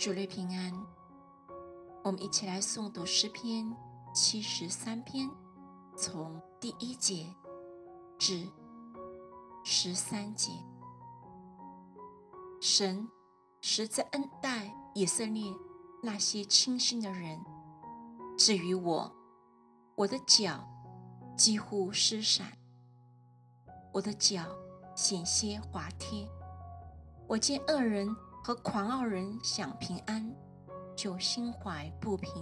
主内平安，我们一起来诵读诗篇七十三篇，从第一节至十三节。神实在恩待以色列那些清心的人。至于我，我的脚几乎失散，我的脚险些滑贴。我见恶人和狂傲人享平安，就心怀不平。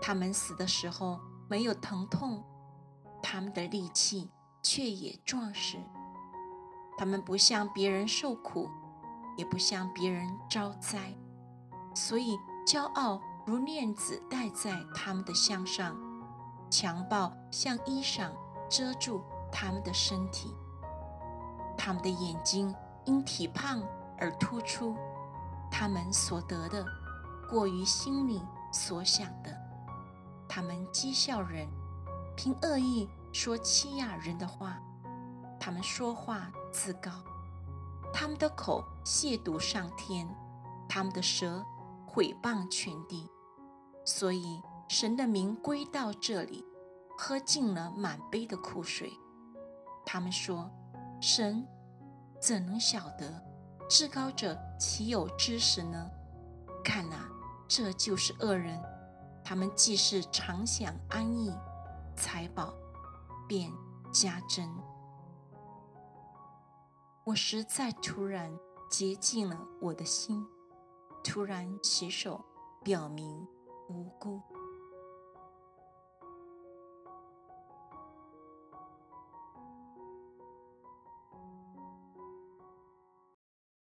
他们死的时候没有疼痛，他们的力气却也壮实。他们不向别人受苦，也不向别人招灾，所以骄傲。如链子戴在他们的项上，强暴像衣裳遮住他们的身体。他们的眼睛因体胖而突出，他们所得的过于心里所想的。他们讥笑人，凭恶意说欺压人的话。他们说话自高，他们的口亵渎上天，他们的舌。毁谤全地，所以神的名归到这里，喝尽了满杯的苦水。他们说：“神怎能晓得？至高者岂有知识呢？”看啊，这就是恶人。他们既是常享安逸，财宝便加增。我实在突然洁净了我的心。突然洗手，表明无辜。